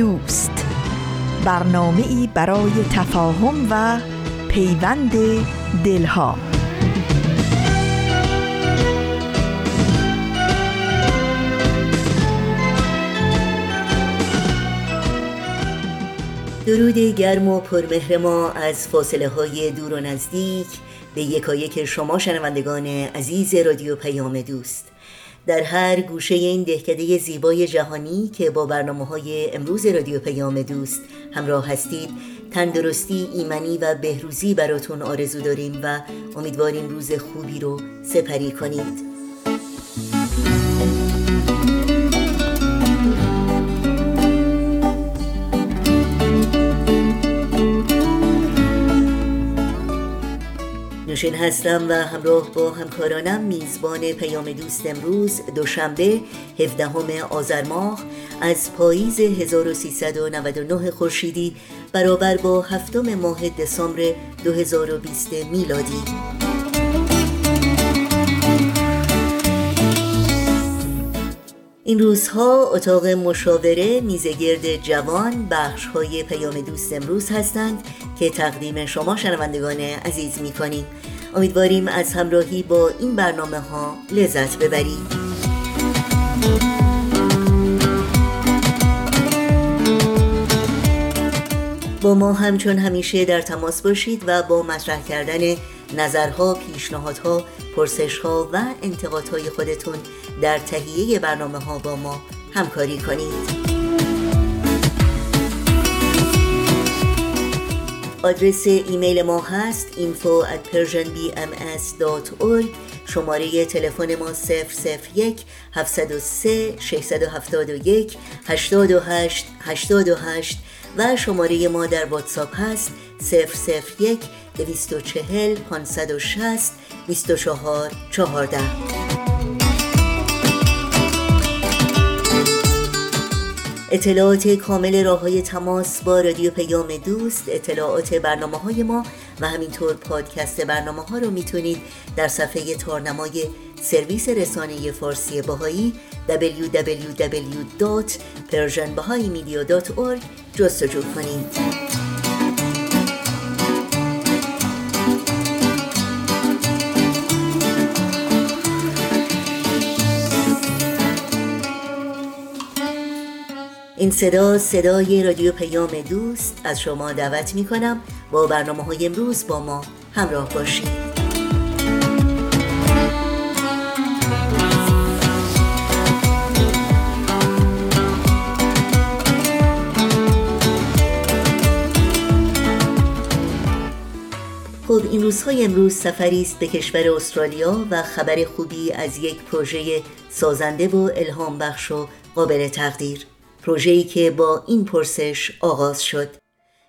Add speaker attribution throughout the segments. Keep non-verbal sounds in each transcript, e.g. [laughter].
Speaker 1: دوست. برنامه ای برای تفاهم و پیوند دلها.
Speaker 2: درود گرم و پرمهر ما از فاصله های دور و نزدیک به یکایک شما شنوندگان عزیز رادیو پیام دوست. در هر گوشه این دهکده زیبای جهانی که با برنامه های امروز رادیو پیام دوست همراه هستید تندرستی ایمنی و بهروزی براتون آرزو داریم و امیدواریم روز خوبی رو سپری کنید. نوشین هستم و همراه با همکارانم میزبان پیام دوست امروز دوشنبه 17 آذر ماه از پاییز 1399 خورشیدی برابر با هفتم ماه دسامبر 2020 میلادی. این روزها اتاق مشاوره میزگرد جوان بخش های پیام دوست امروز هستند که تقدیم شما شنوندگان عزیز می‌کنیم. امیدواریم از همراهی با این برنامه ها لذت ببرید. با ما همچون همیشه در تماس باشید و با مطرح کردن نظرها، پیشنهادها، پرسشها و انتقادهای خودتون در تهیه برنامه ها با ما همکاری کنید. آدرس ایمیل ما هست info at persianbms.org شماره تلفن ما 001 703 671 828 828 و شماره ما در واتساپ هست 001 240 560 24 14 اطلاعات کامل راه های تماس با رادیو پیام دوست اطلاعات برنامه های ما و همینطور پادکست برنامه ها رو می‌تونید در صفحه تارنمای سرویس رسانه فارسی باهایی www.persianbahaimedia.org جستجو کنید. این صدا صدای رادیو پیام دوست. از شما دعوت می کنم با برنامه های امروز با ما همراه باشید. خب این روزهای امروز سفری است به کشور استرالیا و خبر خوبی از یک پروژه سازنده و الهام بخش و قابل تقدیر. پروژه‌ای که با این پرسش آغاز شد.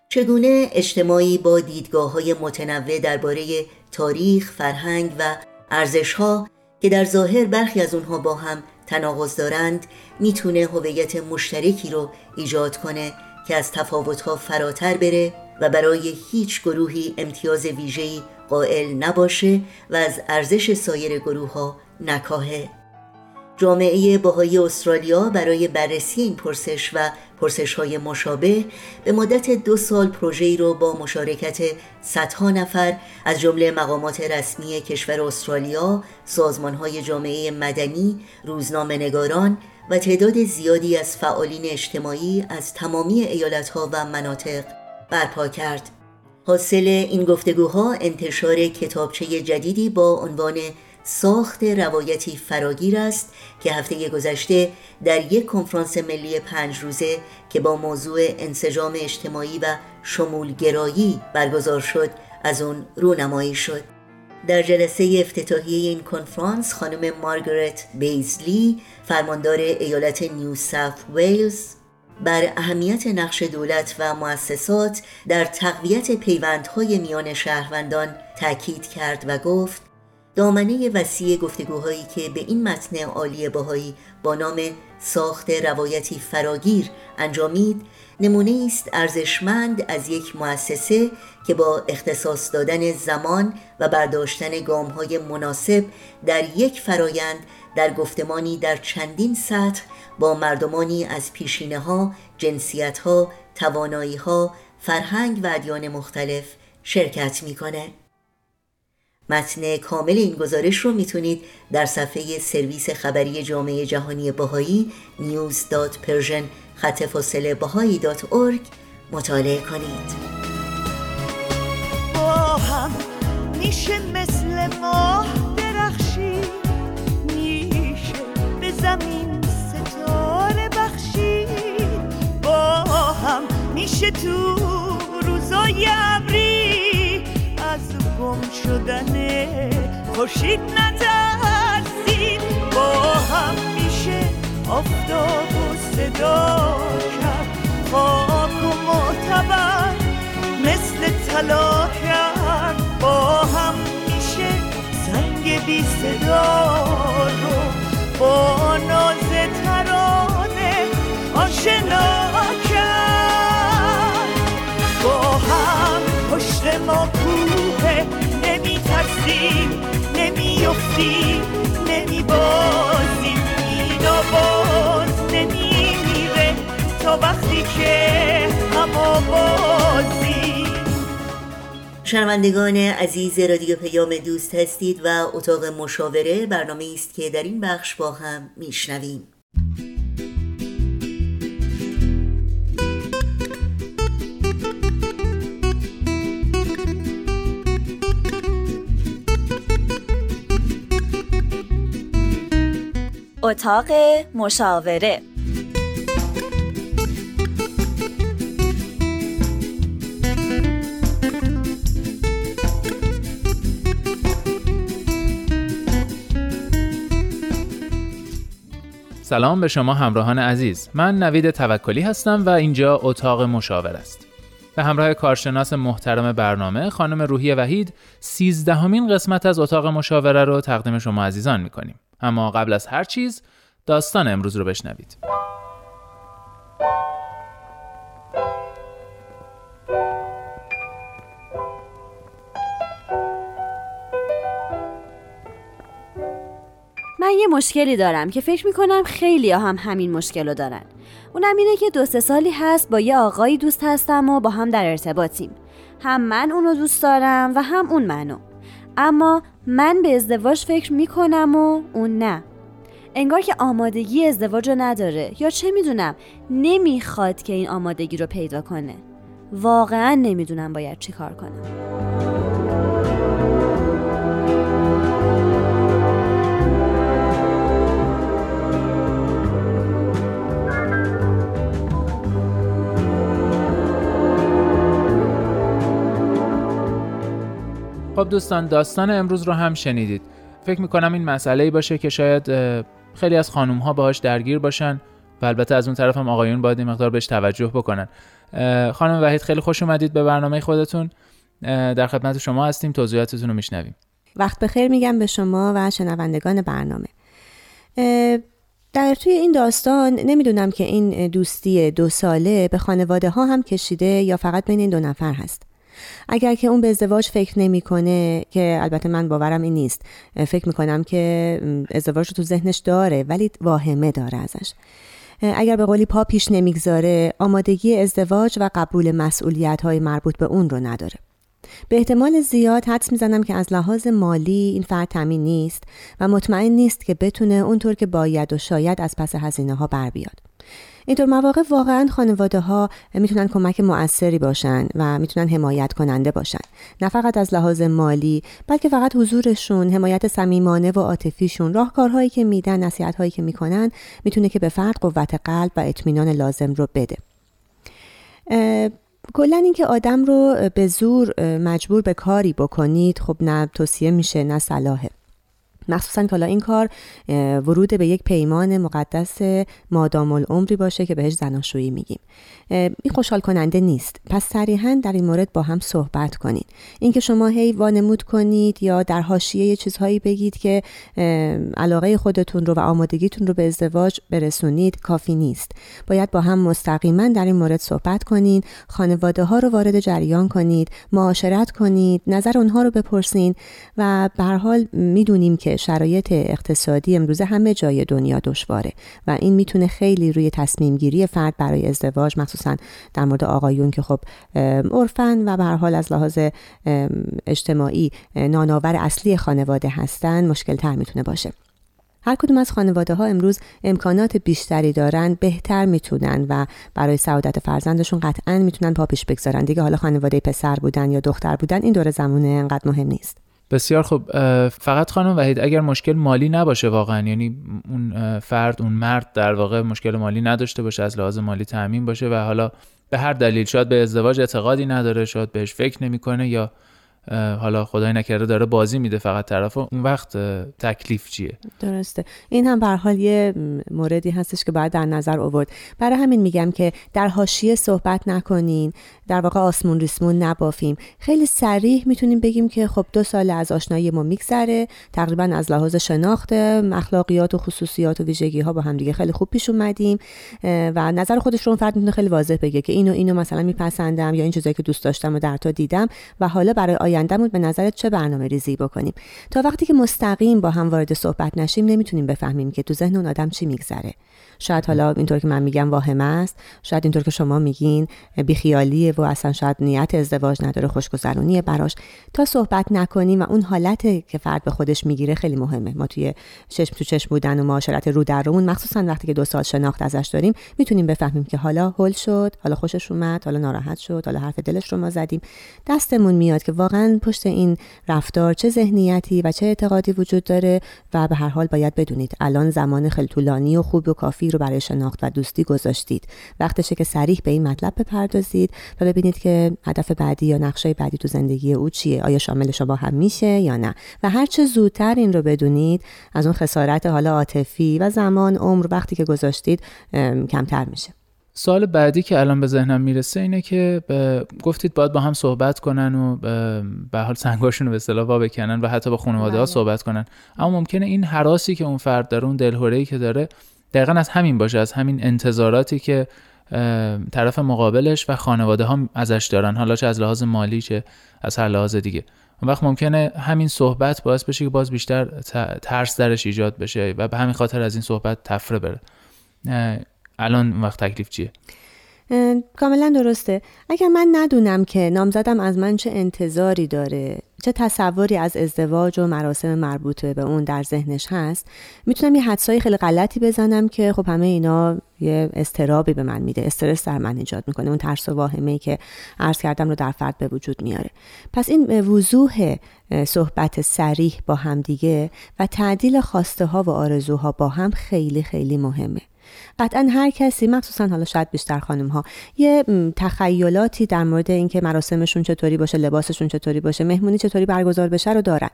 Speaker 2: چگونه اجتماعی با دیدگاه های متنوع درباره تاریخ، فرهنگ و ارزشها که در ظاهر برخی از اونها با هم تناقض دارند می‌تونه هویت مشترکی رو ایجاد کنه که از تفاوتها فراتر بره و برای هیچ گروهی امتیاز ویژه‌ای قائل نباشه و از ارزش سایر گروه ها نکاهه. جامعه باهای استرالیا برای بررسی این پرسش و پرسش های مشابه به مدت دو سال پروژه‌ای رو با مشارکت صدها نفر از جمله مقامات رسمی کشور استرالیا، های جامعه مدنی، روزنامه نگاران و تعداد زیادی از فعالین اجتماعی از تمامی ایالتها و مناطق برپا کرد. حاصل این گفتگوها انتشار کتابچه جدیدی با عنوان ساخت روایتی فراگیر است که هفته گذشته در یک کنفرانس ملی پنج روزه که با موضوع انسجام اجتماعی و شمولگرایی برگزار شد از اون رونمایی شد. در جلسه افتتاحیه این کنفرانس خانم مارگرت بیزلی فرماندار ایالت نیو ساوت ویلز بر اهمیت نقش دولت و مؤسسات در تقویت پیوندهای میان شهروندان تاکید کرد و گفت دامنه وسیع گفتگوهایی که به این متن عالی باهایی با نام ساخت روایتی فراگیر انجامید نمونه است ارزشمند از یک مؤسسه که با اختصاص دادن زمان و برداشتن های مناسب در یک فرایند در گفتمانی در چندین سطح با مردمانی از پیشینه ها، جنسیت ها، توانایی ها، فرهنگ و ادیان مختلف شرکت می‌کنه. متن کامل این گزارش رو می‌تونید در صفحه سرویس خبری جامعه جهانی باهایی news.persian خط فاصله باهایی مطالعه کنید.
Speaker 3: با هم میشه مثل ماه درخشی میشه به زمین ستاره بخشی با هم میشه تو روزای ابری گم شدن خوشید نترسید. با هم میشه آفتاب و صدا کرد. خاک و معتبر مثل طلا کرد. با هم میشه سنگ بی صدا رو با ناز ترانه آشنا کرد. با هم پشت ما ترسیم نمی افتیم نمی بازیم این باز نمی میره تا وقتی که هم بازی.
Speaker 2: شنوندگان عزیز رادیو پیام دوست هستید و اتاق مشاوره برنامه است که در این بخش با هم میشنویم.
Speaker 4: اتاق مشاوره.
Speaker 5: سلام به شما همراهان عزیز. من نوید توکلی هستم و اینجا اتاق مشاور است. به همراه کارشناس محترم برنامه خانم روحی وحید سیزدهمین قسمت از اتاق مشاوره رو تقدیم شما عزیزان می‌کنیم. اما قبل از هر چیز داستان امروز رو بشنوید.
Speaker 6: من یه مشکلی دارم که فکر می‌کنم خیلی هم همین مشکل رو دارن. اونم اینه که دو سه سالی هست با یه آقایی دوست هستم و با هم در ارتباطیم. هم من اونو دوست دارم و هم اون منو. اما من به ازدواج فکر می‌کنم و اون نه. انگار که آمادگی ازدواج رو نداره. یا چه می‌دونم نمی‌خواد که این آمادگی رو پیدا کنه. واقعا نمی‌دونم باید چی کار کنم.
Speaker 5: خب دوستان داستان امروز رو هم شنیدید. فکر می‌کنم این مسئله باشه که شاید خیلی از خانوم ها باهاش درگیر باشن و البته از اون طرف هم آقایون باید این مقدار بهش توجه بکنن. خانم وحید خیلی خوش اومدید به برنامه خودتون. در خدمت شما هستیم توضیحاتتون رو میشنویم.
Speaker 7: وقت بخیر میگم به شما و شنوندگان برنامه. در توی این داستان نمی‌دونم که این دوستی دو ساله به خانواده ها هم کشیده یا فقط بین این دو نفر هست. اگر که اون به ازدواج فکر نمی‌کنه که البته من باورم این نیست. فکر می‌کنم که ازدواج رو تو ذهنش داره ولی واهمه داره ازش. اگر به قولی پا پیش نمی‌گذاره آمادگی ازدواج و قبول مسئولیت های مربوط به اون رو نداره. به احتمال زیاد حدس می‌زنم که از لحاظ مالی این فرد تامین نیست و مطمئن نیست که بتونه اونطور که باید و شاید از پس هزینه ها بر بیاد. اینطور مواقع واقعا خانواده ها می‌تونن کمک مؤثری باشن و می‌تونن حمایت کننده باشن. نه فقط از لحاظ مالی بلکه فقط حضورشون حمایت صمیمانه و عاطفیشون راهکارهایی که میدن نصیحت هایی که می‌کنن می‌تونه که به فرد قوت قلب و اطمینان لازم رو بده. کلا اینکه آدم رو به زور مجبور به کاری بکنید خب نه توصیه میشه نه صلاحه. مخصوصا که حالا این کار ورود به یک پیمان مقدس مادام العمری باشه که بهش زناشویی میگیم. این خوشحال کننده نیست. پس صریحا در این مورد با هم صحبت کنید اینکه شما هی وانمود کنید یا در حاشیه یه چیزهایی بگید که علاقه خودتون رو و آمادگیتون رو به ازدواج برسونید کافی نیست. باید با هم مستقیما در این مورد صحبت کنید خانواده ها رو وارد جریان کنید معاشرت کنید نظر اونها رو بپرسین و به حال می‌دونیم که شرایط اقتصادی امروزه همه جای دنیا دشواره و این می‌تونه خیلی روی تصمیم گیری فرد برای ازدواج مخصوصا در مورد آقایون که خب عرفن و به حال از لحاظ اجتماعی ناناور اصلی خانواده هستن مشکل تر می‌تونه باشه. هر کدوم از خانواده ها امروز امکانات بیشتری دارن بهتر می‌تونن و برای سعادت فرزندشون قطعا می‌تونن پا پیش بگذارن. دیگه حالا خانواده پسر بودن یا دختر بودن این دور زمونه انقدر مهم نیست.
Speaker 5: بسیار خوب فقط خانم وحید اگر مشکل مالی نباشه واقعا یعنی اون فرد اون مرد در واقع مشکل مالی نداشته باشه از لحاظ مالی تامین باشه و حالا به هر دلیل شاید به ازدواج اعتقادی نداره شاید بهش فکر نمی‌کنه یا حالا خدای نکرده داره بازی میده فقط طرف اون وقت تکلیف چیه؟
Speaker 7: درسته. این هم به حال یه موردی هستش که باید در نظر آورد. برای همین میگم که در حاشیه صحبت نکنین در واقع آسمون ریسمون نبافیم. خیلی سریح می‌تونیم بگیم که خب دو سال از آشنایی ما میگذره تقریبا از لحاظ شناخت اخلاقیات و خصوصیات و ویژگی ها با هم دیگه خیلی خوب پیش اومدیم. و نظر خودش رو فرد می‌تونه خیلی واضح بگه که اینو اینو مثلا میپسندم یا این چیزایی که دوست داشتم و در تا دیدم و حالا برای آیندهمون به نظرت چه برنامه ریزی بکنیم؟ تا وقتی که مستقیم با هم وارد صحبت نشیم نمی‌تونیم بفهمیم که تو ذهن اون آدم چی میگذره. شاید حالا اینطور که من میگم واهمه است شاید اینطور که شما میگین بیخیالیه و اصلا شاید نیت ازدواج نداره خوشگذرونیه براش. تا صحبت نکنیم و اون حالت که فرد به خودش می‌گیره خیلی مهمه. ما توی چشم تو چشم بودن و معاشرت رو در رومون مخصوصا وقتی که دو سال شناخت ازش داریم می‌تونیم بفهمیم که حالا هول شد حالا خوشش اومد حالا ناراحت شد حالا حرف دلش رو ما زدیم. دستمون میاد که واقعا پشت این رفتار چه ذهنیتی و چه اعتقادی وجود داره و به هر حال باید بدونید الان زمان خیلی طولانی و خوب و کافی رو برای شناخت و دوستی گذاشتید. وقتشه که سریح به این مطلب بپردازید و ببینید که هدف بعدی یا نقشه بعدی تو زندگی او چیه آیا شامل شما هم میشه یا نه. و هر چه زودتر این رو بدونید از اون خسارت حالا عاطفی و زمان عمر وقتی که گذاشتید کمتر میشه.
Speaker 5: سال بعدی که الان به ذهنم می‌رسه اینه که گفتید باید با هم صحبت کنن و به حال سنگاشون رو به اصطلاح وا بکنن و حتی با خانواده ها بله. صحبت کنن. اما ممکنه این حراسی که اون فرد داره اون دلهوره که داره دقیقا از همین باشه از همین انتظاراتی که طرف مقابلش و خانواده ها ازش دارن. حالا چه از لحاظ مالی چه از هر لحاظ دیگه. اون وقت ممکنه همین صحبت باعث بشه که باز بیشتر ترس درش ایجاد بشه و به همین خاطر از این صحبت تفره بره. الان وقت تکلیف چیه؟
Speaker 7: کاملا درسته. اگر من ندونم که نامزدم از من چه انتظاری داره چه تصوری از ازدواج و مراسم مربوطه به اون در ذهنش هست می‌تونم یه حدسای خیلی غلطی بزنم که خب همه اینا یه استرابی به من میده. استرس در من ایجاد می‌کنه. اون ترس و واهمه ای که عرض کردم رو در فرد به وجود میاره. پس این وضوح صحبت سریح با هم دیگه و تعدیل خواسته ها و آرزوها با هم خیلی خیلی مهمه. قطعا هر کسی مخصوصا حالا شاید بیشتر خانم ها یه تخیلاتی در مورد اینکه مراسمشون چطوری باشه لباسشون چطوری باشه مهمونی چطوری برگزار بشه رو دارن.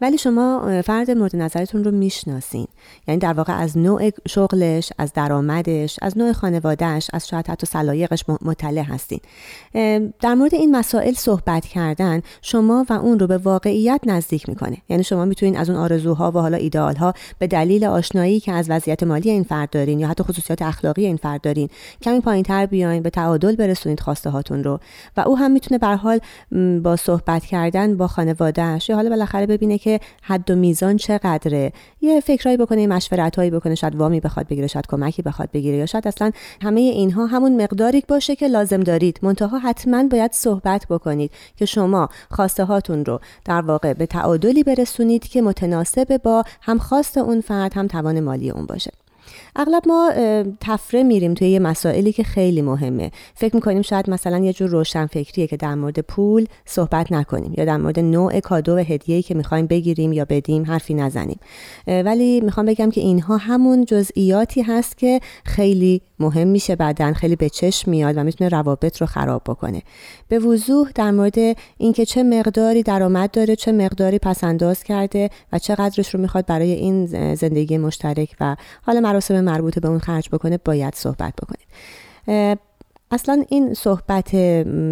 Speaker 7: ولی شما فرد مورد نظرتون رو می‌شناسین. یعنی در واقع از نوع شغلش از درآمدش از نوع خانوادهش از شاید حتی سلایقش مطلع هستین. در مورد این مسائل صحبت کردن شما و اون رو به واقعیت نزدیک می‌کنه. یعنی شما می‌تونین از اون آرزوها و حالا ایدئالها به دلیل آشنایی که از وضعیت مالی این فرد دارین یا حتی خصوصیات اخلاقی این فرد دارین. کمی پایین تر بیاین به تعادل برسونید خواسته هاتون رو. و او هم می‌تونه به حال با صحبت کردن با خانوادهش یا حالا بالاخره ببینه که حد و میزان چقدره. یه فکرایی بکنه مشورتایی بکنه شاید وامی بخواد بگیره شاید کمکی بخواد بگیره یا شاید اصلا همه اینها همون مقداری باشه که لازم دارید. منتها حتما باید صحبت بکنید که شما خواسته هاتون رو در واقع به تعادلی برسونید که متناسب با هم خواست اون فرد هم توان مالی اون باشه. اغلب ما تفره میریم توی یه مسائلی که خیلی مهمه. فکر می‌کنیم شاید مثلا یه جور روشن فکریه که در مورد پول صحبت نکنیم یا در مورد نوع کادو و هدیه‌ای که می‌خوایم بگیریم یا بدیم حرفی نزنیم. ولی می‌خوام بگم که اینها همون جزئیاتی هست که خیلی مهم میشه بعدا خیلی به چشم میاد و می‌تونه روابط رو خراب بکنه. به وضوح در مورد اینکه چه مقداری درآمد داره چه مقداری پس انداز کرده و چقدرش رو می‌خواد برای این زندگی مشترک و حالا مراسم مربوط به اون خرج بکنه باید صحبت بکنید اصلا این صحبت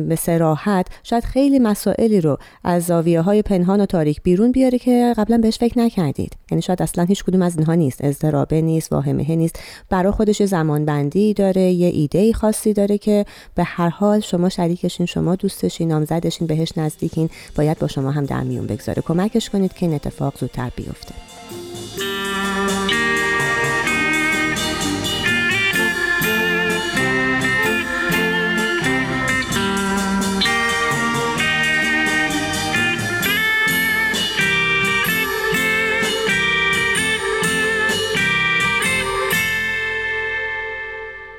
Speaker 7: به سراحت شاید خیلی مسائلی رو از زاویه های پنهان و تاریک بیرون بیاره که قبلا بهش فکر نکردید. یعنی شاید اصلا هیچ کدوم از اینها نیست. اضطرابه نیست واهمه نیست. برای خودش زمان بندی داره یه ایده خاصی داره که به هر حال شما شریکشین شما دوستشین نامزدشین بهش نزدیکین. باید با شما هم در میون بگذاره. کمکش کنید که این اتفاق زودتر بیفته.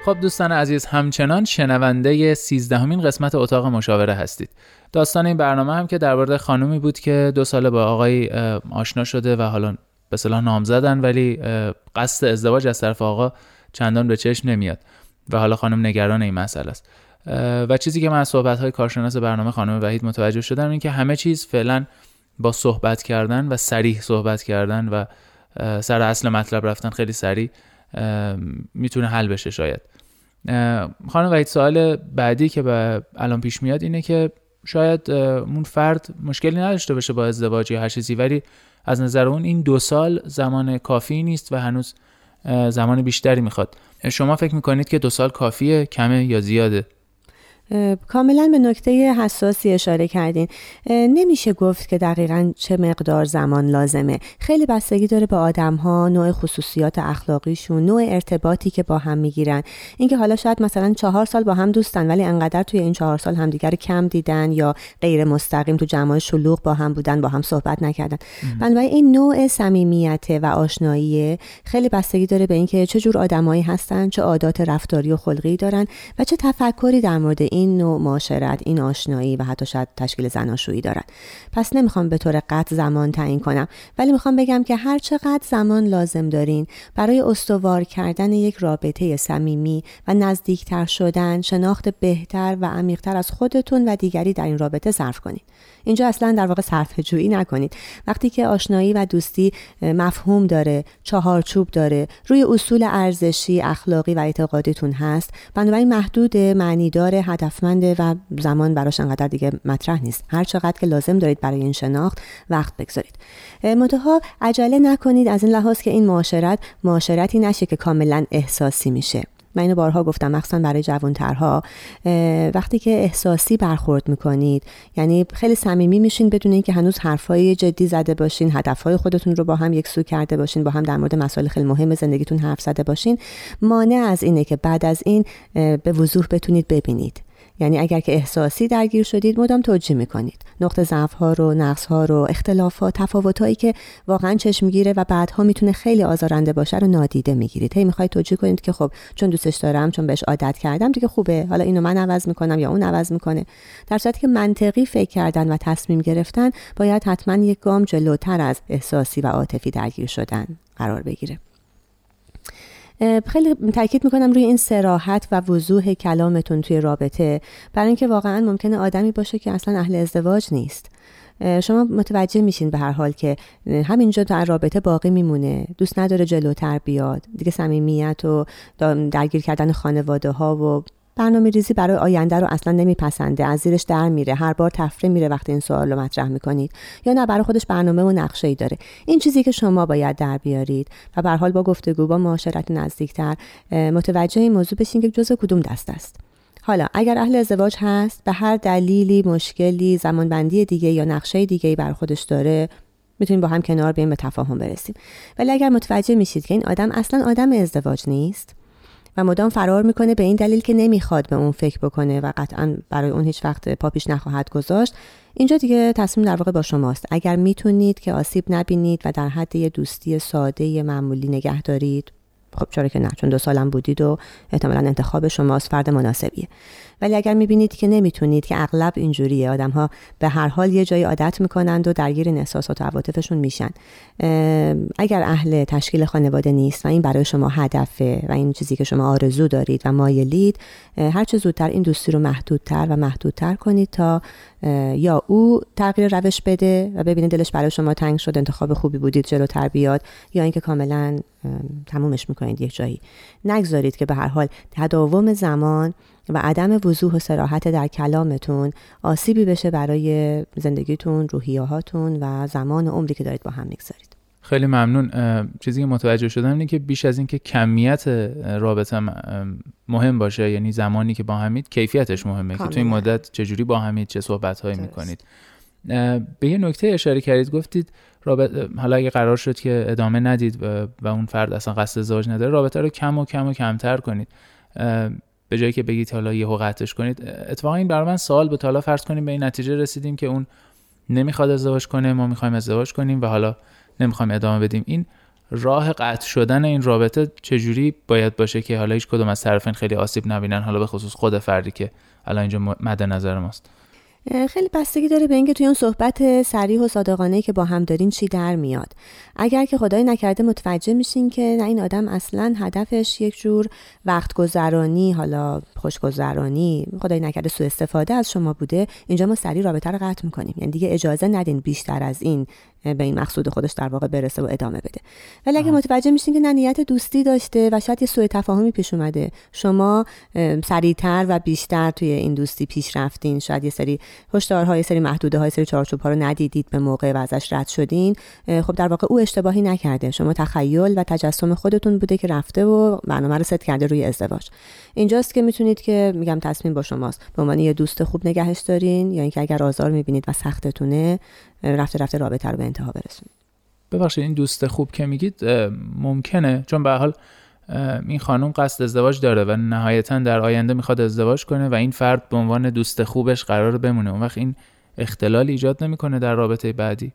Speaker 5: خب دوستان عزیز همچنان شنونده سیزدهمین قسمت اتاق مشاوره هستید. داستان این برنامه هم که در مورد خانومی بود که دو ساله با آقای آشنا شده و حالا به صلاح نام زدن ولی قصد ازدواج از طرف آقا چندان به چشم نمیاد و حالا خانم نگران این مسئله است. و چیزی که من از صحبت های کارشناس برنامه خانم وحید متوجه شدم این که همه چیز فعلا با صحبت کردن و سریح صحبت کردن و سر اصل مطلب رفتن خیلی سریع می‌تونه حل بشه شاید. خانم وحید سوال بعدی که به الان پیش میاد اینه که شاید اون فرد مشکلی نداشته باشه با ازدواج یا هر چیزی ولی از نظر اون این دو سال زمان کافی نیست و هنوز زمان بیشتری می‌خواد. شما فکر می‌کنید که دو سال کافیه کمه یا زیاده؟
Speaker 7: کاملا به نکته حساسی اشاره کردین. نمیشه گفت که دقیقا چه مقدار زمان لازمه. خیلی بستگی داره به آدم ها نوع خصوصیات اخلاقیشون نوع ارتباطی که با هم می‌گیرن. اینکه حالا شاید مثلا چهار سال با هم دوستن ولی انقدر توی این چهار سال همدیگر کم دیدن یا غیر مستقیم تو جماع شلوغ با هم بودن با هم صحبت نکردن. بنابراین این نوع صمیمیت و آشنایی خیلی بستگی داره به اینکه چه جور آدمایی هستن چه عادات رفتاری و خلقی دارن و چه تفکری در مورد این نوع معاشرت این آشنایی و حتی شاید تشکیل زناشویی دارن پس نمی‌خوام به طور قطع زمان تعیین کنم ولی می‌خوام بگم که هر چقدر زمان لازم دارین برای استوار کردن یک رابطه صمیمی و نزدیکتر شدن شناخت بهتر و عمیقتر از خودتون و دیگری در این رابطه صرف کنید اینجا اصلا در واقع صرف جویی نکنید وقتی که آشنایی و دوستی مفهوم داره چهارچوب داره روی اصول ارزشی اخلاقی و اعتقادیتون هست بنابراین محدود معنیدار هدفمند و زمان براش انقدر دیگه مطرح نیست. هر چقدر که لازم دارید برای این شناخت وقت بگذارید. منتها عجله نکنید از این لحاظ که این معاشرت معاشرتی نشه که کاملا احساسی میشه. من اینو بارها گفتم مخصوصا برای جوانترها. وقتی که احساسی برخورد می‌کنید یعنی خیلی صمیمی میشین بدون اینکه هنوز حرفای جدی زده باشین هدفهای خودتون رو با هم یکسو کرده باشین با هم در مورد مسائل خیلی مهم زندگیتون حرف زده باشین. مانع از اینه که بعد از این به وضوح بتونید ببینید. یعنی اگر که احساسی درگیر شدید مدام توجیه می‌کنید. نقطه ضعف ها رو نقص ها رو اختلافات تفاوت هایی که واقعا چشم می‌گیره و بعدها می‌تونه خیلی آزارنده باشه رو نادیده می‌گیرید. هی می‌خواید توجیه کنید که خب چون دوستش دارم چون بهش عادت کردم دیگه خوبه. حالا اینو من عوض می‌کنم یا اون عوض می‌کنه. در صورتی که منطقی فکر کردن و تصمیم گرفتن باید حتما یک گام جلوتر از احساسی و عاطفی درگیر شدن قرار بگیره. خیلی تاکید می‌کنم روی این سراحت و وضوح کلامتون توی رابطه. برای اینکه واقعا ممکنه آدمی باشه که اصلا اهل ازدواج نیست. شما متوجه میشین به هر حال که همینجا در رابطه باقی میمونه. دوست نداره جلوتر بیاد. دیگه صمیمیت و درگیر کردن خانواده ها و برنامه ریزی برای آینده رو اصلا نمیپسنده. از زیرش در میره. هر بار تفره میره وقتی این سوال رو مطرح می‌کنید. یا نه برای خودش برنامه و نقشه ای داره. این چیزی که شما باید در بیارید. و به حال با گفتگو با معاشرت نزدیکتر متوجه این موضوع بشین که جزء کدوم دست است. حالا اگر اهل ازدواج هست به هر دلیلی مشکلی زمانبندی دیگه یا نقشه دیگه بر خودش داره می‌تونیم با هم کنار بیایم به تفاهم برسیم. ولی اگر متوجه میشید که این آدم اصلا آدم ازدواج نیست و مدام فرار می‌کنه به این دلیل که نمی‌خواد به اون فکر بکنه و قطعا برای اون هیچ وقت پاپیش نخواهد گذاشت. اینجا دیگه تصمیم در واقع با شماست. اگر می‌تونید که آسیب نبینید و در حد یه دوستی ساده معمولی نگه دارید خب چرا که نه چون دو سالم بودید و احتمالا انتخاب شماست فرد مناسبیه. ولی اگر می‌بینید که نمی‌تونید که اغلب اینجوریه. آدم ها به هر حال یه جایی عادت می‌کنند و درگیر این احساسات و عواطفشون میشن. اگر اهل تشکیل خانواده نیست و این برای شما هدفه و این چیزی که شما آرزو دارید و مایلید هر چه زودتر این دوستی رو محدودتر و محدودتر کنید تا یا او تغییر روش بده و ببینید دلش برای شما تنگ شد انتخاب خوبی بودید جلوتر بیاد یا اینکه کاملا تمومش می‌کنید یک جایی. نگذارید که به هر حال تداوم زمان و عدم وضوح و سراحت در کلامتون آسیبی بشه برای زندگیتون روحیهاتون و زمان و عمری که دارید با هم می‌گذارید.
Speaker 5: خیلی ممنون. چیزی که متوجه شدم اینه که بیش از اینکه کمیت رابطه مهم باشه یعنی زمانی که با همید کیفیتش مهمه که تو این مدت چجوری با همید چه صحبت هایی می‌کنید. به یه نکته اشاره کردید گفتید رابطه حالا اگه قرار شد که ادامه ندید و اون فرد اصلا قصد ازدواج نداره رابطه رو کم و کم و کمتر کنید. به جایی که بگید حالا یهو قطعش کنید اتفاقا این برای من سوال بود. حالا فرض کنیم به این نتیجه رسیدیم که اون نمی‌خواد ازدواج کنه ما می‌خوایم ازدواج کنیم و حالا نمی‌خوایم ادامه بدیم. این راه قطع شدن این رابطه چجوری باید باشه که حالا هیچ کدوم از طرفین خیلی آسیب نبینن؟ حالا به خصوص خود فردی که الان اینجا مد نظر ماست.
Speaker 7: خیلی بستگی داره به اینکه توی اون صحبت سریح و صادقانه که با هم دارین چی در میاد. اگر که خدای نکرده متوجه میشین که نه این آدم اصلا هدفش یک جور وقت گذرانی حالا خوشگذرانی خدای نکرده سوء استفاده از شما بوده اینجا ما سریع رابطه رو قطع می‌کنیم. یعنی دیگه اجازه ندین بیشتر از این به این مقصود خودش در واقع برسه و ادامه بده. ولی اگه متوجه میشین که نه نیت دوستی داشته و شاید یه سوء تفاهمی پیش اومده. شما سریعتر و بیشتر توی این دوستی پیش رفتین. شاید یه سری هشدارها یه سری محدوده های سری چارچوب ها رو ندیدید به موقع و ازش رد شدین. خب در واقع او اشتباهی نکرده. شما تخیل و تجسم خودتون بوده که رفته و برنامه رو ست کرده روی ازدواج. اینجاست که می‌تونید که میگم تصمیم با شماست. به عنوان یه دوست خوب نگهش دارین یا اینکه اگر آزار می‌بینید و سختتونه رفته رفته رابطه رو به انتها برسونید.
Speaker 5: ببخشید این دوست خوب که میگید ممکنه. چون به حال این خانم قصد ازدواج داره و نهایتا در آینده می‌خواد ازدواج کنه و این فرد به عنوان دوست خوبش قرار بمونه. اون وقت این اختلال ایجاد نمی‌کنه در رابطه بعدی.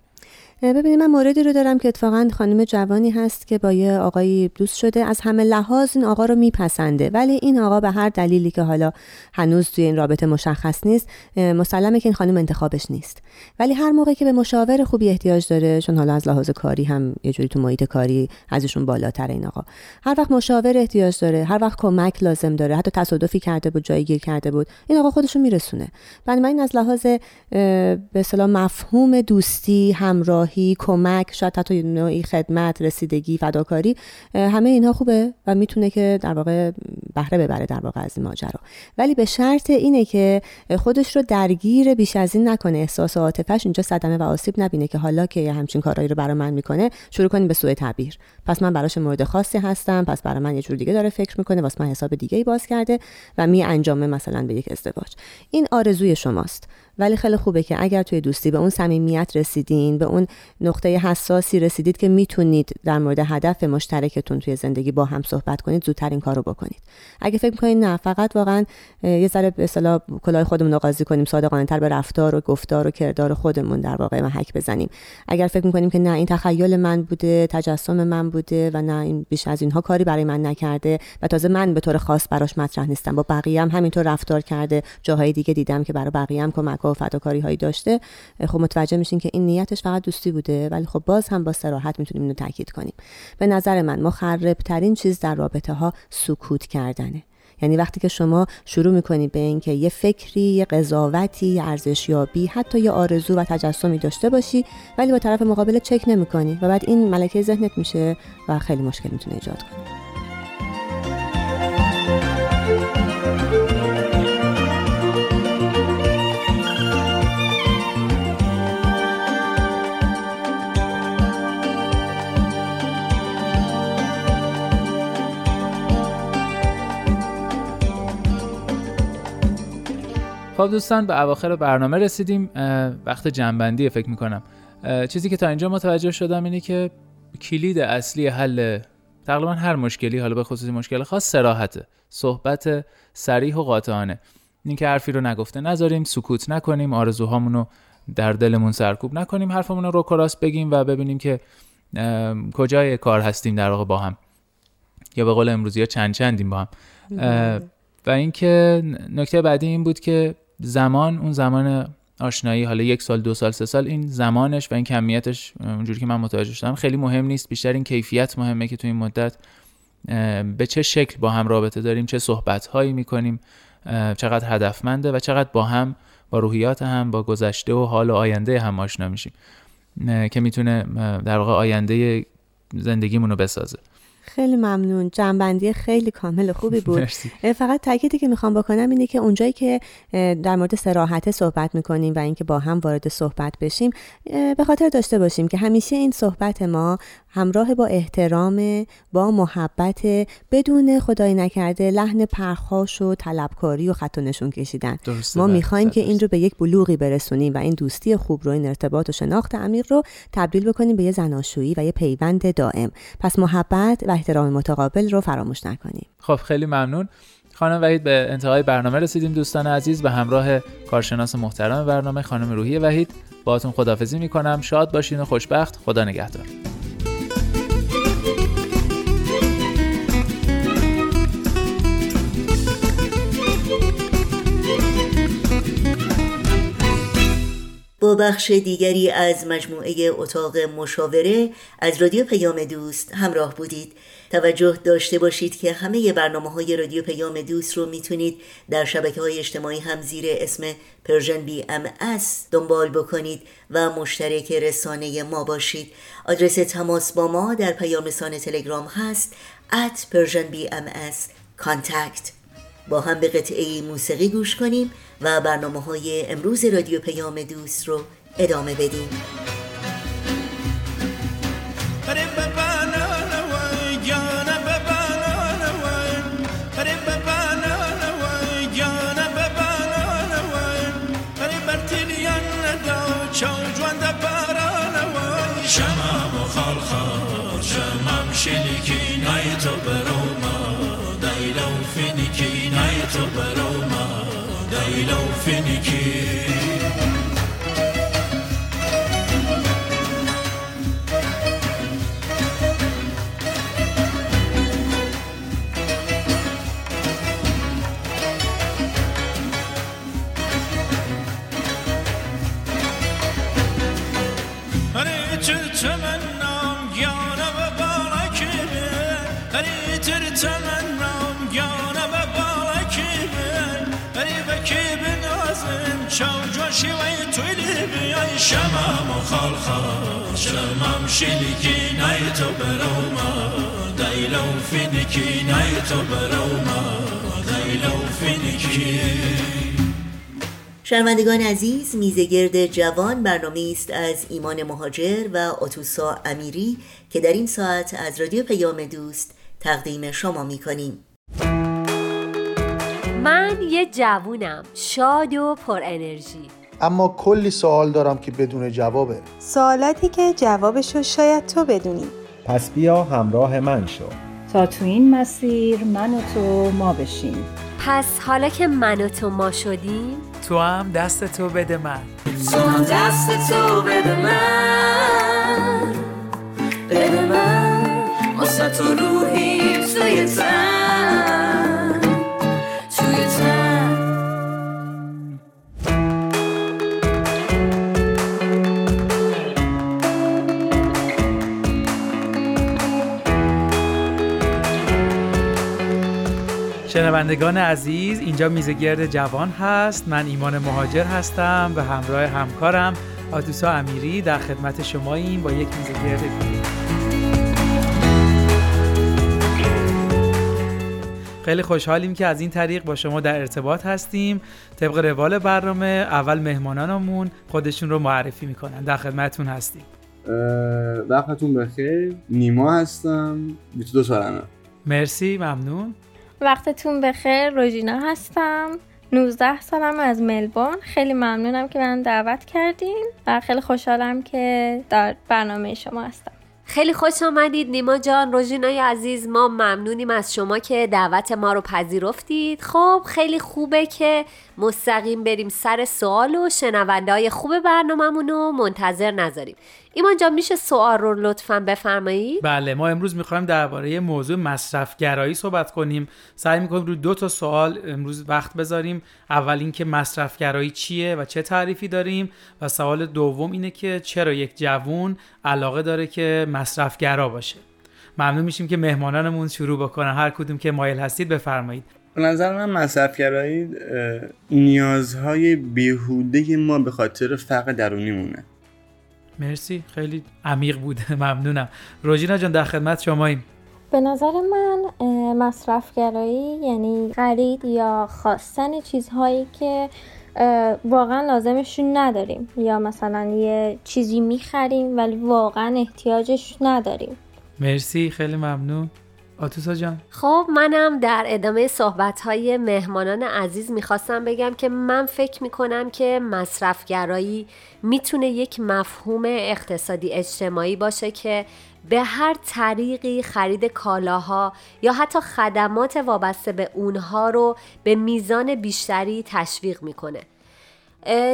Speaker 7: ببینید من موردی رو دارم که اتفاقا خانم جوانی هست که با یه آقایی دوست شده. از همه لحاظ این آقا رو میپسنده. ولی این آقا به هر دلیلی که حالا هنوز توی این رابطه مشخص نیست مسلمه که این خانم انتخابش نیست. ولی هر موقع که به مشاور خوبی احتیاج داره چون حالا از لحاظ کاری هم یه جوری تو محیط کاری ازشون بالاتر این آقا. هر وقت مشاور احتیاج داره هر وقت کمک لازم داره حتی تصادفی کرده بود جایی گیر کرده بود این آقا خودشو میرسونه. بنابراین از لحاظ به مفهوم دوستی همراه آگاهی کمک شاید حتی نوعی خدمت رسیدگی فداکاری همه اینها خوبه و می‌تونه که در واقع بهره ببره در واقع از ماجرا. ولی به شرط اینه که خودش رو درگیر بیش از این نکنه. احساس و عاطفش اینجا صدمه و آسیب نبینه که حالا که همچین کارهایی رو برای من می‌کنه شروع کنیم به سوء تعبیر. پس من براش مورد خاصی هستم پس برای من یه جور دیگه داره فکر می‌کنه واسه من حساب دیگه ای باز کرده و می انجامه مثلا به یک ازدواج. این آرزوی شماست. ولی خیلی خوبه که اگر توی دوستی به اون صمیمیت رسیدین به اون نقطه حساسی رسیدید که می‌تونید در مورد هدف مشترکتون توی زندگی با هم صحبت کنید زودتر این کار رو بکنید. اگه فکر می‌کنید نه فقط واقعا یه ذره به اصطلاح کلاه خودمون رو قاضی کنیم صادقانه تر به رفتار و گفتار و کردار خودمون در واقع محک بزنیم. اگر فکر می‌کنیم که نه این تخیل من بوده تجسم من بوده و نه این بیش از اینها کاری برای من نکرده و تازه من به طور خاص براش مطرح نیستم. با بقیه هم همینطور رفتار کرده جاهای دیگه دیدم که برای بقیه هم کمک و فداکاری هایی داشته خب متوجه میشین که این نیتش فقط دوستی بوده ولی خب باز هم با سراحت می‌تونیم اینو تاکید کنیم. به نظر من مخرب ترین چیز در رابطه ها سکوت کردنه. یعنی وقتی که شما شروع می‌کنید به اینکه یه فکری یه قضاوتی یه ارزشیابی حتی یه آرزو و تجسمی داشته باشی ولی با طرف مقابل چک نمی‌کنی و بعد این ملکه ذهنت میشه و خیلی مشکل می‌تونه ایجاد کنه.
Speaker 5: خب دوستان به اواخر برنامه رسیدیم. وقت جنبندی فکر می‌کنم. چیزی که تا اینجا متوجه شدم اینه که کلید اصلی حل تقریبا هر مشکلی حالا به خصوص مشکل خاص سراحته. صحبت سریح و قاطعانه. اینکه حرفی رو نگفته نذاریم سکوت نکنیم آرزوهامون رو در دلمون سرکوب نکنیم حرفمون رو رو بگیم و ببینیم که کجای کار هستیم در واقع با هم. یا به قول امروزی ها چند چندیم با هم. و اینکه نکته بعدی این بود که زمان اون زمان آشنایی حالا یک سال دو سال سه سال این زمانش و این کمیتش اونجوری که من متوجه شدم خیلی مهم نیست. بیشتر این کیفیت مهمه که تو این مدت به چه شکل با هم رابطه داریم چه صحبت هایی می‌کنیم چقدر هدفمنده و چقدر با هم با روحیات هم با گذشته و حال و آینده هم آشنا میشیم که می‌تونه در واقع آینده زندگیمون رو بسازه.
Speaker 7: خیلی ممنون. جنبندی خیلی کامل خوبی بود. فقط تاکیدی که می‌خوام بکنم اینه که اونجایی که در مورد سراحت صحبت می‌کنیم و اینکه با هم وارد صحبت بشیم به خاطر داشته باشیم که همیشه این صحبت ما همراه با احترام با محبت بدون خدای نکرده لحن پرخاش و طلبکاری و خط و نشون کشیدن. ما بله، می‌خوایم که این رو به یک بلوغی برسونیم و این دوستی خوب رو این ارتباط و شناخت عمیق رو تبدیل بکنیم به یه زناشویی و یه پیوند دائم. پس محبت و احترام متقابل رو فراموش نکنیم.
Speaker 5: خب خیلی ممنون. خانم وحید به انتهای برنامه رسیدیم دوستان عزیز. به همراه کارشناس محترم برنامه خانم روحی وحید. باهاتون خدافزی می‌کنم. شاد باشین و خوشبخت. خدا نگهدار.
Speaker 2: با بخش دیگری از مجموعه اتاق مشاوره از رادیو پیام دوست همراه بودید. توجه داشته باشید که همه برنامه های رادیو پیام دوست رو می‌تونید در شبکه های اجتماعی هم زیر اسم Persian BMS دنبال بکنید و مشترک رسانه ما باشید. آدرس تماس با ما در پیام رسانه تلگرام هست at Persian BMS contact. با هم به قطعه موسیقی گوش کنیم و برنامه های امروز رادیو پیام دوست رو ادامه بدیم. شمم و خال شمم شلیکی نای تو شمم و خال خال شمم شلیکی نای تو بروما دیلو فینکی نای تو بروما دیلو فینکی شنوندگان عزیز میزگرد جوان برنامه است از ایمان مهاجر و اتوسا امیری که در این ساعت از رادیو پیام دوست تقدیم شما می کنیم.
Speaker 8: من یه جوونم شاد و پر انرژی
Speaker 9: اما کلی سوال دارم که بدون جوابه.
Speaker 10: سوالاتی که جوابشو شاید تو بدونی.
Speaker 11: پس بیا همراه من شو.
Speaker 12: تا تو این مسیر من و تو ما بشیم.
Speaker 8: پس حالا که من و تو ما شدیم
Speaker 5: تو هم دست تو بده من.
Speaker 13: تو هم دست تو بده من. بده من. واسه تو روحی توی
Speaker 14: شنوندگان عزیز اینجا میزگرد جوان هست. من ایمان مهاجر هستم و همراه همکارم آدوسا امیری در خدمت شماییم با یک میزگرد دیگه. خیلی خوشحالیم که از این طریق با شما در ارتباط هستیم. طبق روال برنامه اول مهمانانمون خودشون رو معرفی می‌کنن. در خدمتتون هستیم.
Speaker 15: وقتتون بخیر. نیما هستم. 22 سالمه.
Speaker 14: مرسی ممنون.
Speaker 16: وقتتون بخیر روژینا هستم. 19 سالم از ملبورن. خیلی ممنونم که من دعوت کردین و خیلی خوشحالم که در برنامه شما هستم.
Speaker 8: خیلی خوش آمدید نیما جان. روژینای عزیز ما ممنونیم از شما که دعوت ما رو پذیرفتید. خب خیلی خوبه که مستقیم بریم سر سوال و شنونده های خوب برنامهمون رو منتظر نذاریم. ایمان جان میشه سوال رو لطفا بفرمایید؟
Speaker 14: بله ما امروز می‌خوایم درباره موضوع مصرفگرایی صحبت کنیم. سعی می‌کنیم رو دو تا سوال امروز وقت بذاریم. اول اینکه مصرفگرایی چیه و چه تعریفی داریم؟ و سوال دوم اینه که چرا یک جوون علاقه داره که مصرفگرا باشه؟ ممنون میشیم که مهمانانمون شروع بکنن. هر کدوم که مایل هستید بفرمایید.
Speaker 15: به نظر من مصرفگرایی نیازهای بیهوده ما به خاطر فقر درونیمونه.
Speaker 14: مرسی خیلی عمیق بوده [laughs] ممنونم. روژینا جان در خدمت شماییم.
Speaker 16: به نظر من مصرفگرایی یعنی خرید یا خواستن چیزهایی که واقعا لازمشون نداریم یا مثلا یه چیزی می‌خریم ولی واقعا احتیاجش نداریم.
Speaker 14: مرسی خیلی ممنون. آتوسا جان.
Speaker 8: خب منم در ادامه صحبت های مهمانان عزیز می‌خواستم بگم که من فکر می‌کنم که مصرفگرایی می‌تونه یک مفهوم اقتصادی اجتماعی باشه که به هر طریقی خرید کالاها یا حتی خدمات وابسته به اونها رو به میزان بیشتری تشویق می‌کنه.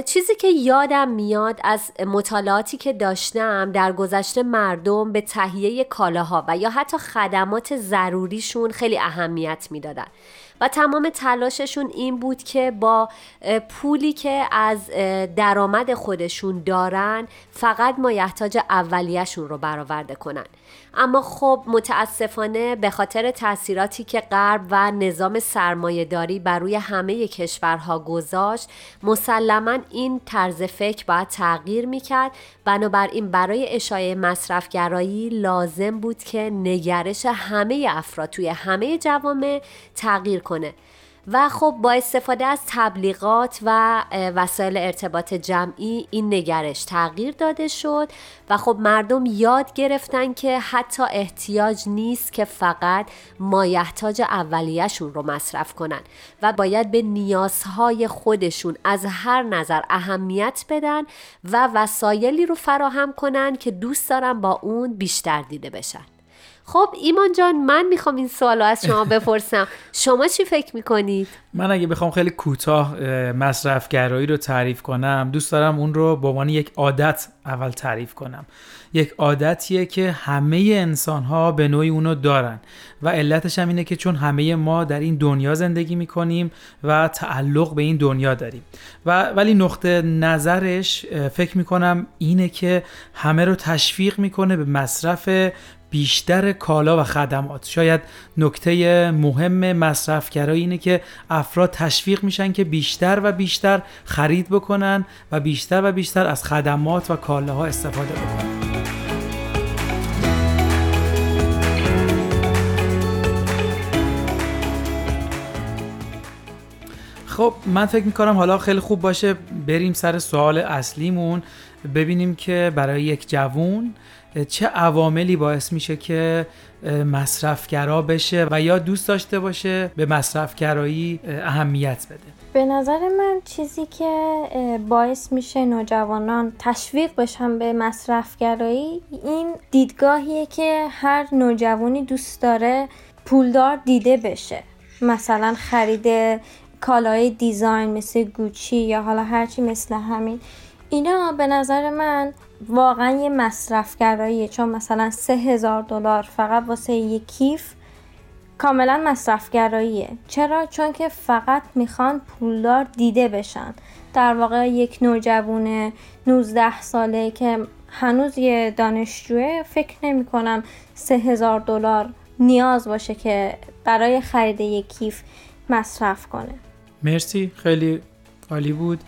Speaker 8: چیزی که یادم میاد از مطالعاتی که داشتم در گذشته مردم به تهیه کالاها و یا حتی خدمات ضروریشون خیلی اهمیت می‌دادن. و تمام تلاششون این بود که با پولی که از درآمد خودشون دارن فقط مایحتاج اولیهشون رو برآورده کنن. اما خب متاسفانه به خاطر تاثیراتی که غرب و نظام سرمایهداری بر روی همه کشورها گذاشت مسلما این طرز فکر باید تغییر می‌کرد. بنابراین برای اشایه مصرفگرایی لازم بود که نگرش همه افراد توی همه جوامع تغییر کنه. و خب با استفاده از تبلیغات و وسایل ارتباط جمعی این نگرش تغییر داده شد و خب مردم یاد گرفتن که حتی احتیاج نیست که فقط مایحتاج اولیهشون رو مصرف کنن و باید به نیازهای خودشون از هر نظر اهمیت بدن و وسایلی رو فراهم کنن که دوست دارن با اون بیشتر دیده بشن. خب ایمان جان من می‌خوام این سوالو از شما [laughs] بپرسم. شما چی فکر می‌کنید؟
Speaker 14: من اگه بخوام خیلی کوتاه مصرفگرایی رو تعریف کنم دوست دارم اون رو به عنوان یک عادت اول تعریف کنم. یک عادتیه که همه انسان ها به نوعی اونو دارن و علتش هم اینه که چون همه ما در این دنیا زندگی می‌کنیم و تعلق به این دنیا داریم. و ولی نقطه نظرش فکر می‌کنم اینه که همه رو تشویق می‌کنه به مصرف بیشتر کالا و خدمات. شاید نکته مهم مصرفگرایی اینه که افراد تشویق میشن که بیشتر و بیشتر خرید بکنن و بیشتر و بیشتر از خدمات و کالاها استفاده بکنن. خب من فکر می‌کنم حالا خیلی خوب باشه بریم سر سوال اصلیمون. ببینیم که برای یک جوون چه عواملی باعث میشه که مصرفگرا بشه و یا دوست داشته باشه به مصرفگرایی اهمیت بده؟
Speaker 16: به نظر من چیزی که باعث میشه نوجوانان تشویق بشن به مصرفگرایی این دیدگاهیه که هر نوجوانی دوست داره پولدار دیده بشه. مثلا خرید کالای دیزاین مثل گوچی یا حالا هرچی مثل همین. اینا به نظر من واقعا یه مصرفگراییه. چون مثلا سه هزار دلار فقط واسه یه کیف کاملا مصرفگراییه. چرا؟ چون که فقط می‌خوان پولدار دیده بشن. در واقع یک نوجوان 19 ساله که هنوز یه دانشجوه فکر نمی کنم سه هزار دلار نیاز باشه که برای خرید یک کیف مصرف کنه.
Speaker 14: مرسی خیلی عالی بود.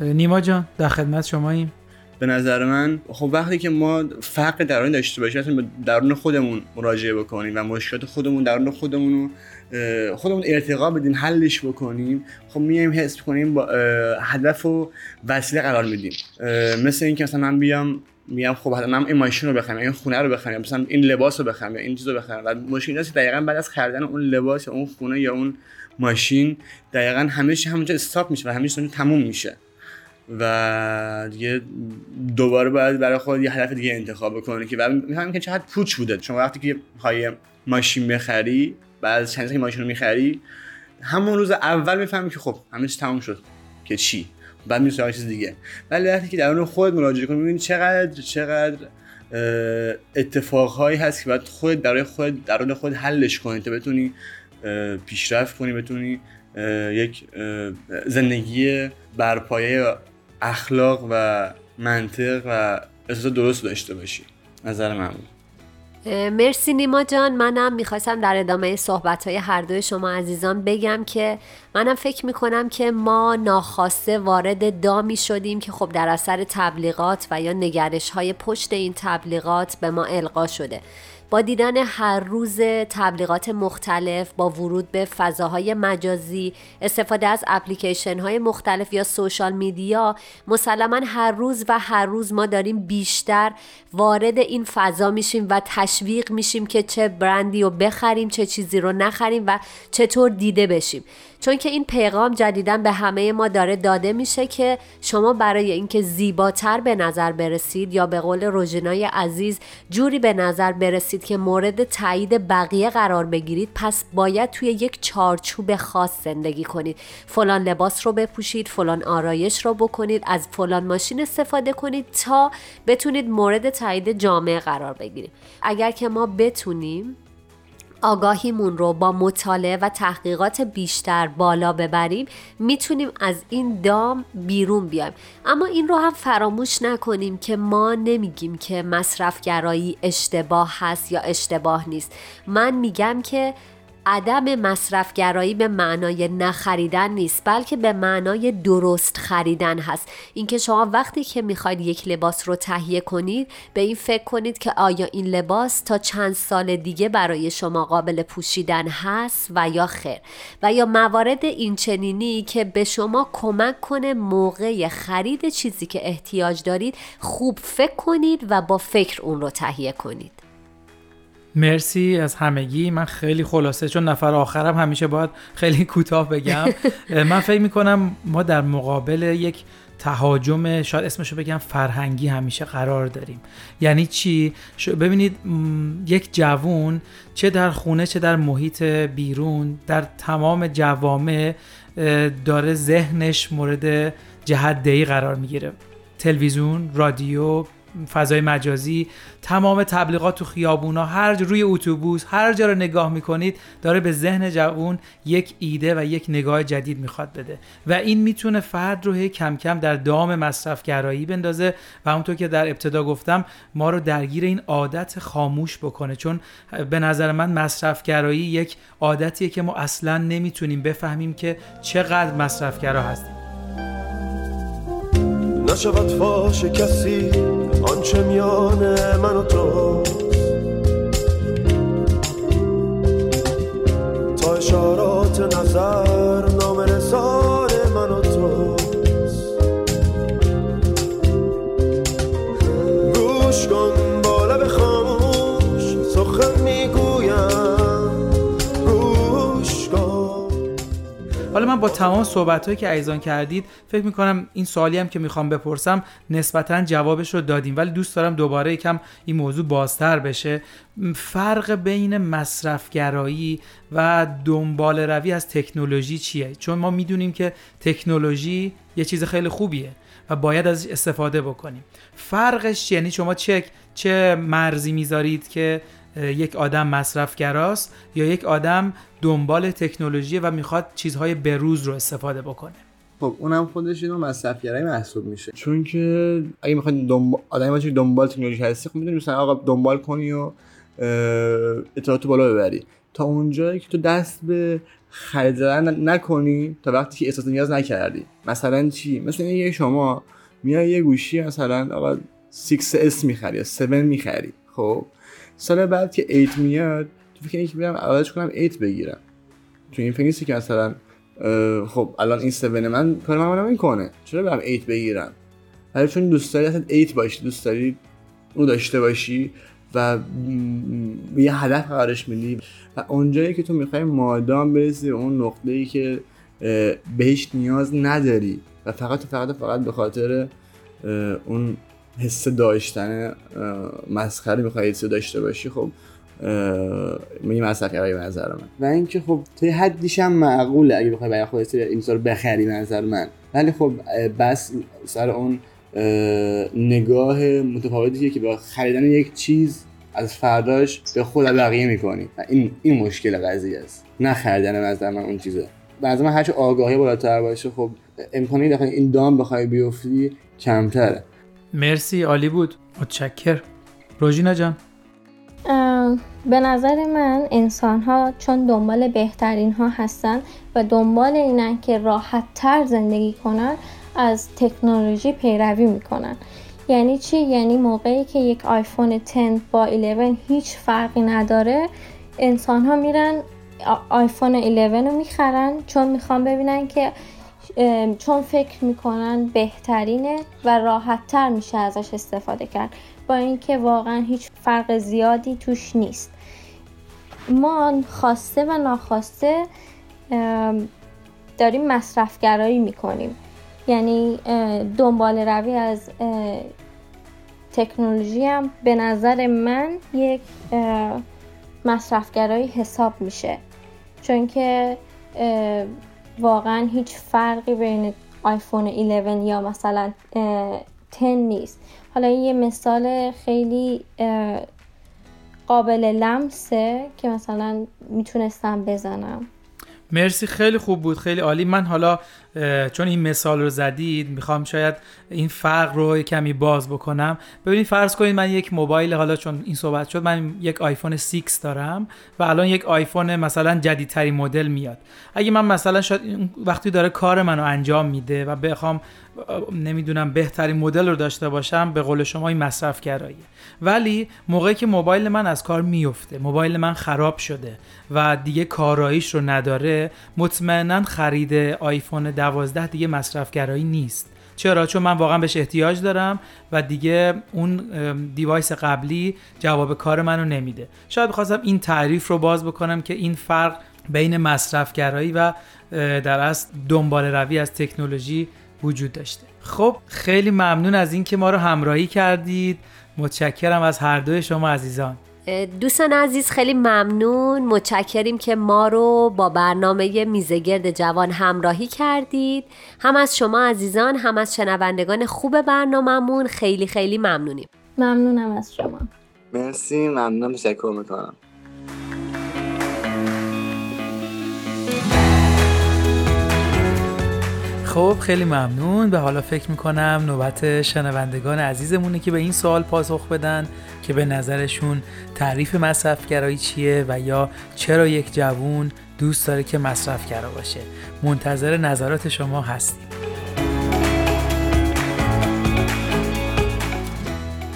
Speaker 14: نیما جان در خدمت شماییم.
Speaker 15: به نظر من خب وقتی که ما فقر درونی داشته باشیم به درون خودمون مراجعه بکنیم و مشکلات خودمون درون خودمون رو خودمون ارتقا بدیم حلش بکنیم خب میایم حس کنیم با هدف و وسیله قرار میدیم. مثل اینکه مثلا من بیام میام خب من این ماشین رو بخرم این خونه رو بخرم مثلا این لباس رو بخرم این چیز رو بخرم. و مشکل است دقیقا بعد از خریدن اون لباس یا اون خونه یا اون ماشین دقیقا همه چی همونجا استاپ میشه و همه چی تموم میشه. و دیگه دوباره باید برای خود یه هدف دیگه انتخاب بکنی که بعد می‌فهمی که چقدر پوچ بوده. چون وقتی که های ماشین بخری بعد چند که ماشین رو می‌خری همون روز اول می‌فهمی که خب همه تموم شد که چی. بعد میری چیز دیگه. ولی وقتی که درون خود مراجعه کنی می‌بینی چقدر چقدر اتفاقهایی هست که باید خود برای خود درون خود حلش کنی تا بتونی پیشرفت کنی بتونی یک زندگی برپایه اخلاق و منطق و احساس درست داشته باشی. نظر من بود.
Speaker 8: مرسی نیما جان. منم می‌خواستم در ادامه صحبت های هر دوی شما عزیزان بگم که منم فکر می‌کنم که ما ناخواسته وارد دامی شدیم که خب در اثر تبلیغات و یا نگرش های پشت این تبلیغات به ما القا شده. با دیدن هر روز تبلیغات مختلف با ورود به فضاهای مجازی استفاده از اپلیکیشن های مختلف یا سوشال میدیا مسلما هر روز و هر روز ما داریم بیشتر وارد این فضا میشیم و تشویق میشیم که چه برندی رو بخریم چه چیزی رو نخریم و چطور دیده بشیم. چون که این پیغام جدیدن به همه ما داره داده میشه که شما برای اینکه زیباتر به نظر برسید یا به قول روژینای عزیز جوری به نظر برسید که مورد تایید بقیه قرار بگیرید پس باید توی یک چارچوب خاص زندگی کنید. فلان لباس رو بپوشید فلان آرایش رو بکنید از فلان ماشین استفاده کنید تا بتونید مورد تایید جامعه قرار بگیرید. اگر که ما بتونیم آگاهیمون رو با مطالعه و تحقیقات بیشتر بالا ببریم می‌تونیم از این دام بیرون بیایم. اما این رو هم فراموش نکنیم که ما نمیگیم که مصرفگرایی اشتباه هست یا اشتباه نیست. من میگم که عدم مصرفگرایی به معنای نخریدن نیست بلکه به معنای درست خریدن هست. اینکه شما وقتی که می‌خواید یک لباس رو تهیه کنید به این فکر کنید که آیا این لباس تا چند سال دیگه برای شما قابل پوشیدن هست و یا خیر؟ و یا موارد این چنینی که به شما کمک کنه موقع خرید چیزی که احتیاج دارید خوب فکر کنید و با فکر اون رو تهیه کنید.
Speaker 14: مرسی از همگی. من خیلی خلاصه چون نفر آخرم همیشه باید خیلی کوتاه بگم. [laughs] من فکر می‌کنم ما در مقابل یک تهاجم شاید اسمشو بگم فرهنگی همیشه قرار داریم. یعنی چی؟ ببینید یک جوون چه در خونه چه در محیط بیرون در تمام جوامع داره ذهنش مورد جهت قرار می‌گیره. تلویزیون رادیو فضای مجازی تمام تبلیغات تو خیابونا هر جا روی اتوبوس هر جا رو نگاه می‌کنید داره به ذهن جوون یک ایده و یک نگاه جدید می‌خواد بده. و این می‌تونه فرد رو کم کم در دام مصرفگرایی بندازه و همونطور که در ابتدا گفتم ما رو درگیر این عادت خاموش بکنه. چون به نظر من مصرفگرایی یک عادتیه که ما اصلا نمی‌تونیم بفهمیم که چقدر مصرفگرا هستیم.
Speaker 17: نشود فاش کسی آنچه میان من و تو. تا اشارات نظر نام
Speaker 14: حالا من با تمام صحبت هایی که ایزان کردید فکر می‌کنم این سوالی هم که می‌خوام بپرسم نسبتا جوابش رو دادیم. ولی دوست دارم دوباره یکم این موضوع بازتر بشه. فرق بین مصرفگرایی و دنبال روی از تکنولوژی چیه؟ چون ما می‌دونیم که تکنولوژی یه چیز خیلی خوبیه و باید ازش استفاده بکنیم. فرقش یعنی شما چه چه مرزی می‌ذارید که یک آدم مصرفگراست یا یک آدم دنبال تکنولوژی و می‌خواد چیزهای بروز رو استفاده بکنه؟
Speaker 15: خب اونم خودش اینو مصرفگرایی محسوب میشه. چون که اگه می‌خواد دنبال آدمی باشه دنبال تکنولوژی هستی خب می‌دونی مثلا آقا دنبال کنی و اطلاعات بالا ببری. تا اونجایی که تو دست به خرید زدن نکنی تا وقتی که احساس نیاز نکردی. مثلا چی؟ مثلا یه شما میای یه گوشی مثلا آقا 6S می‌خری یا 7 می‌خری خب؟ سال بعد که 8 میاد تو فکر که برم عوضش کنم 8 بگیرم. تو این فکر که مثلا خب الان این 7 من کار من نمی‌کنه چرا برم 8 بگیرم؟ ولی چون دوست داری اصلا 8 باشی دوست داری اون داشته باشی و یه هدف قرارش میدی. و اونجایی که تو می‌خوای مادام برسی اون نقطه ای که بهش نیاز نداری. و فقط فقط فقط به خاطر اون حس داشتن مسخره می‌خوای حس داشته باشی خب میگه مصرف به نظر من. و اینکه خب یه حدیش هم معقوله اگه بخوای برای خودت این رو بخری نظر من. ولی خب بس سر اون نگاه متفاوتی که با خریدن یک چیز از فرداش به خود بقیه می‌کنی. و این این مشکل قضیه است. نه خریدن از من اون چیزه. بعضی من هرچه آگاهی بالاتر باشه خب امکانی داخل این دام بخوای بیفتی کمتره.
Speaker 14: مرسی عالی بود. متشکر. روژینا جان.
Speaker 16: به نظر من انسان ها چون دنبال بهترین ها هستن و دنبال اینن که راحت تر زندگی کنن از تکنولوژی پیروی می‌کنن. یعنی چی؟ یعنی موقعی که یک آیفون 10 با 11 هیچ فرقی نداره انسان ها میرن آیفون 11 رو می‌خرن چون می‌خوان ببینن که چون فکر می‌کنن بهترینه و راحت تر میشه ازش استفاده کرد. با اینکه واقعا هیچ فرق زیادی توش نیست. ما خواسته و ناخواسته داریم مصرفگرایی می‌کنیم. یعنی دنبال روی از تکنولوژی هم به نظر من یک مصرفگرایی حساب میشه. چون که واقعا هیچ فرقی بین آیفون 11 یا مثلا 10 نیست. حالا این یه مثال خیلی قابل لمسه که مثلا می‌تونستم بزنم.
Speaker 14: مرسی خیلی خوب بود خیلی عالی. من حالا چون این مثال رو زدید می‌خوام شاید این فرق رو کمی باز بکنم. ببینید فرض کنید من یک موبایل حالا چون این صحبت شد من یک آیفون 6 دارم و الان یک آیفون مثلا جدیدترین مدل میاد. اگه من مثلا شاید وقتی داره کار منو انجام میده و بخوام نمی‌دونم بهترین مدل رو داشته باشم به قول شما این مصرف گراییه ولی موقعی که موبایل من از کار میفته موبایل من خراب شده و دیگه کاراییش رو نداره مطمئنا خرید آیفون 12 دیگه مصرفگرایی نیست. چرا؟ چون من واقعا بهش احتیاج دارم و دیگه اون دیوایس قبلی جواب کار منو نمیده. شاید بخواستم این تعریف رو باز بکنم که این فرق بین مصرفگرایی و در اصل دنبال روی از تکنولوژی وجود داشته. خب خیلی ممنون از اینکه ما رو همراهی کردید. متشکرم از هر دوی شما عزیزان.
Speaker 8: دوستان عزیز خیلی ممنون. متشکریم که ما رو با برنامه میزگرد جوان همراهی کردید. هم از شما عزیزان هم از شنوندگان خوب برنامهمون. خیلی خیلی ممنونیم.
Speaker 16: ممنونم از شما.
Speaker 15: مرسی ممنونم تشکر می‌کنم.
Speaker 14: خب خیلی ممنون. به حالا فکر می‌کنم نوبت شنوندگان عزیزمونه که به این سوال پاسخ بدن که به نظرشون تعریف مصرفگرایی چیه و یا چرا یک جوون دوست داره که مصرفگرا باشه. منتظر نظرات شما هستیم.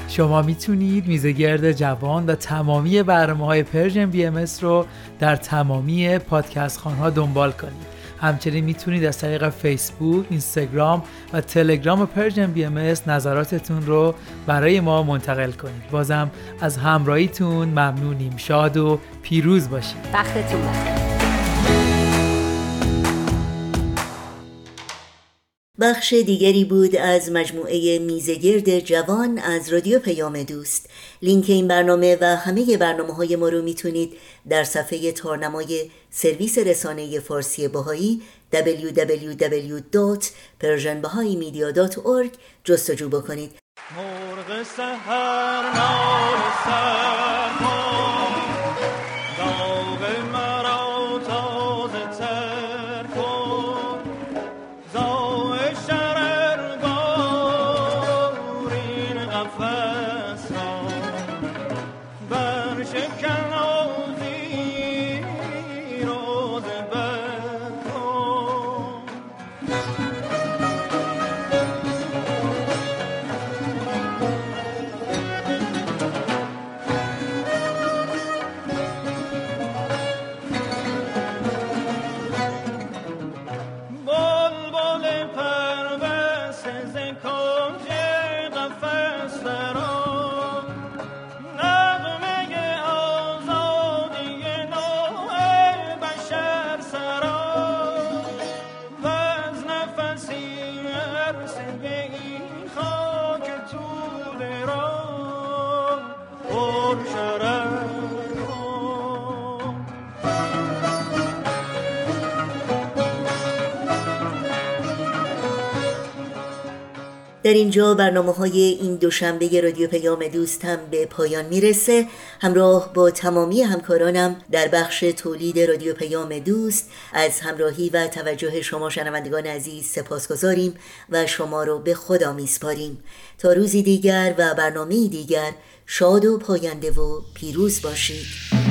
Speaker 14: شما می‌تونید میزگرد جوان و تمامی برنامه های Persian BMS رو در تمامی پادکست خانها دنبال کنید. همچنین می‌تونید از طریق فیسبوک، اینستاگرام و تلگرام Persian BMS نظراتتون رو برای ما منتقل کنید. بازم از همراهیتون ممنونیم. شاد و پیروز باشید.
Speaker 8: وقتتون بخیر.
Speaker 2: بخش دیگری بود از مجموعه میزگرد جوان از رادیو پیام دوست. لینک این برنامه و همه برنامه های ما رو می‌تونید در صفحه تارنمای سرویس رسانه فارسی بهایی www.persianbahaimedia.org جستجو بکنید. مرغ سهر در اینجا برنامه های این دوشنبه رادیو پیام دوست هم به پایان می‌رسه. همراه با تمامی همکارانم در بخش تولید رادیو پیام دوست از همراهی و توجه شما شنوندگان عزیز سپاسگزاریم و شما رو به خدا میسپاریم. تا روزی دیگر و برنامه دیگر شاد و پاینده و پیروز باشید.